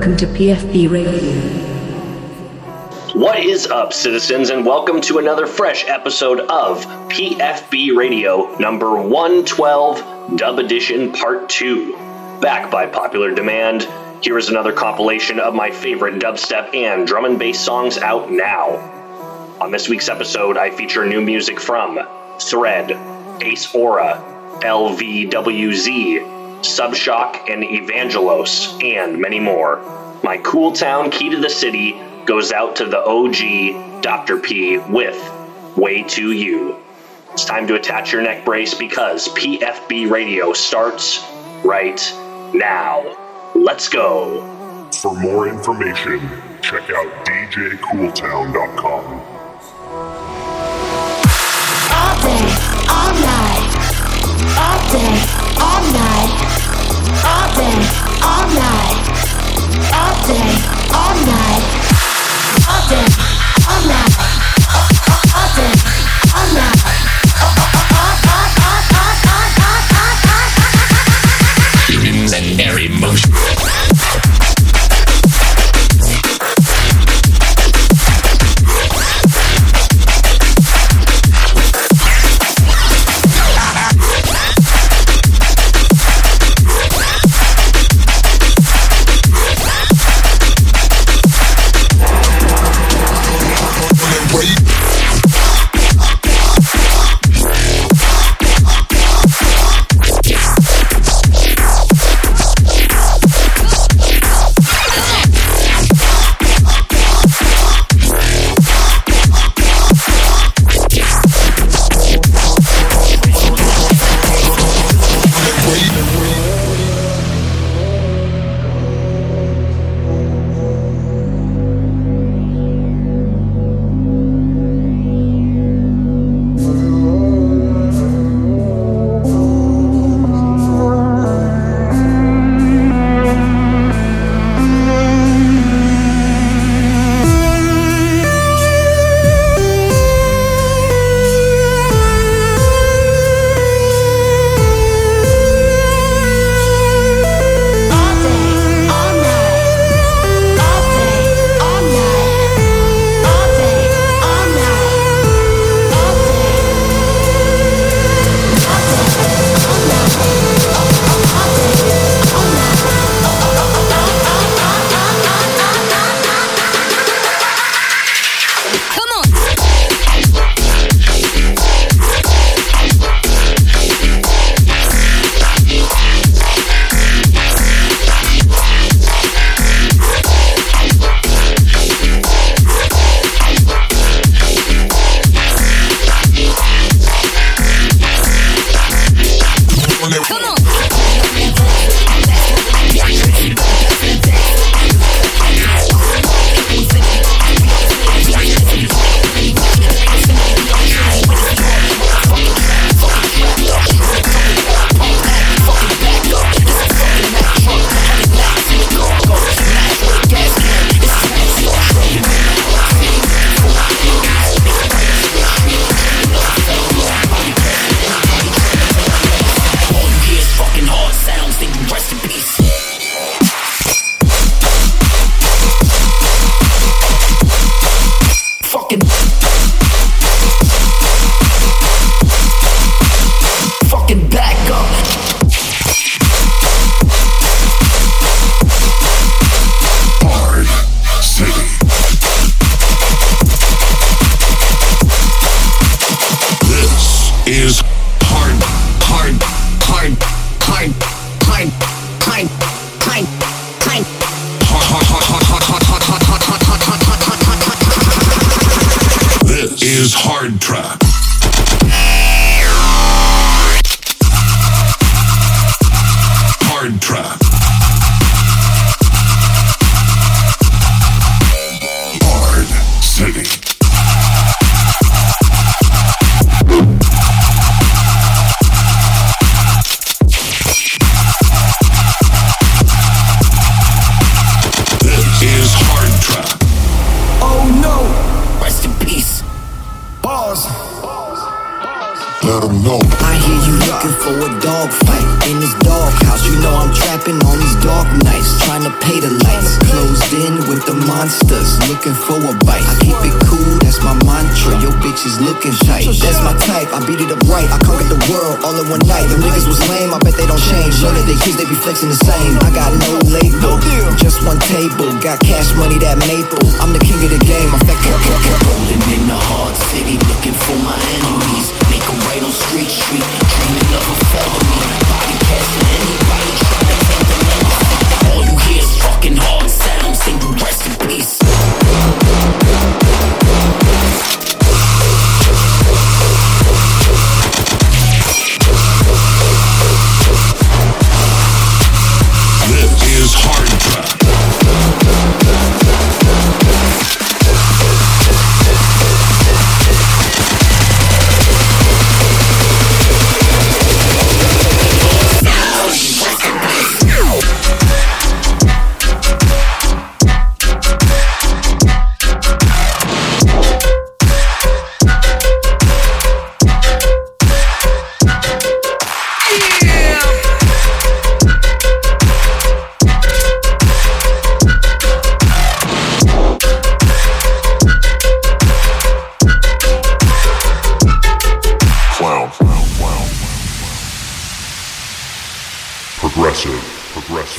Welcome to PFB Radio. What is up, citizens, and welcome to another fresh episode of PFB Radio number 112, Dub Edition Part 2. Back by popular demand, here is another compilation of my favorite dubstep and drum and bass songs out now. On this week's episode, I feature new music from Thread, Ace Aura, LVWZ, Subshock, and Evangelos, and many more. My Cool Town Key to the City goes out to the OG Dr. P with Way to You. It's time to attach your neck brace because PFB Radio starts right now. Let's go. For more information, check out djcooltown.com. all day, all night, all day, all night, all day, all night, all day, all night, all day, all night, all day, all night. Legendary motion. All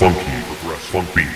funky, funky.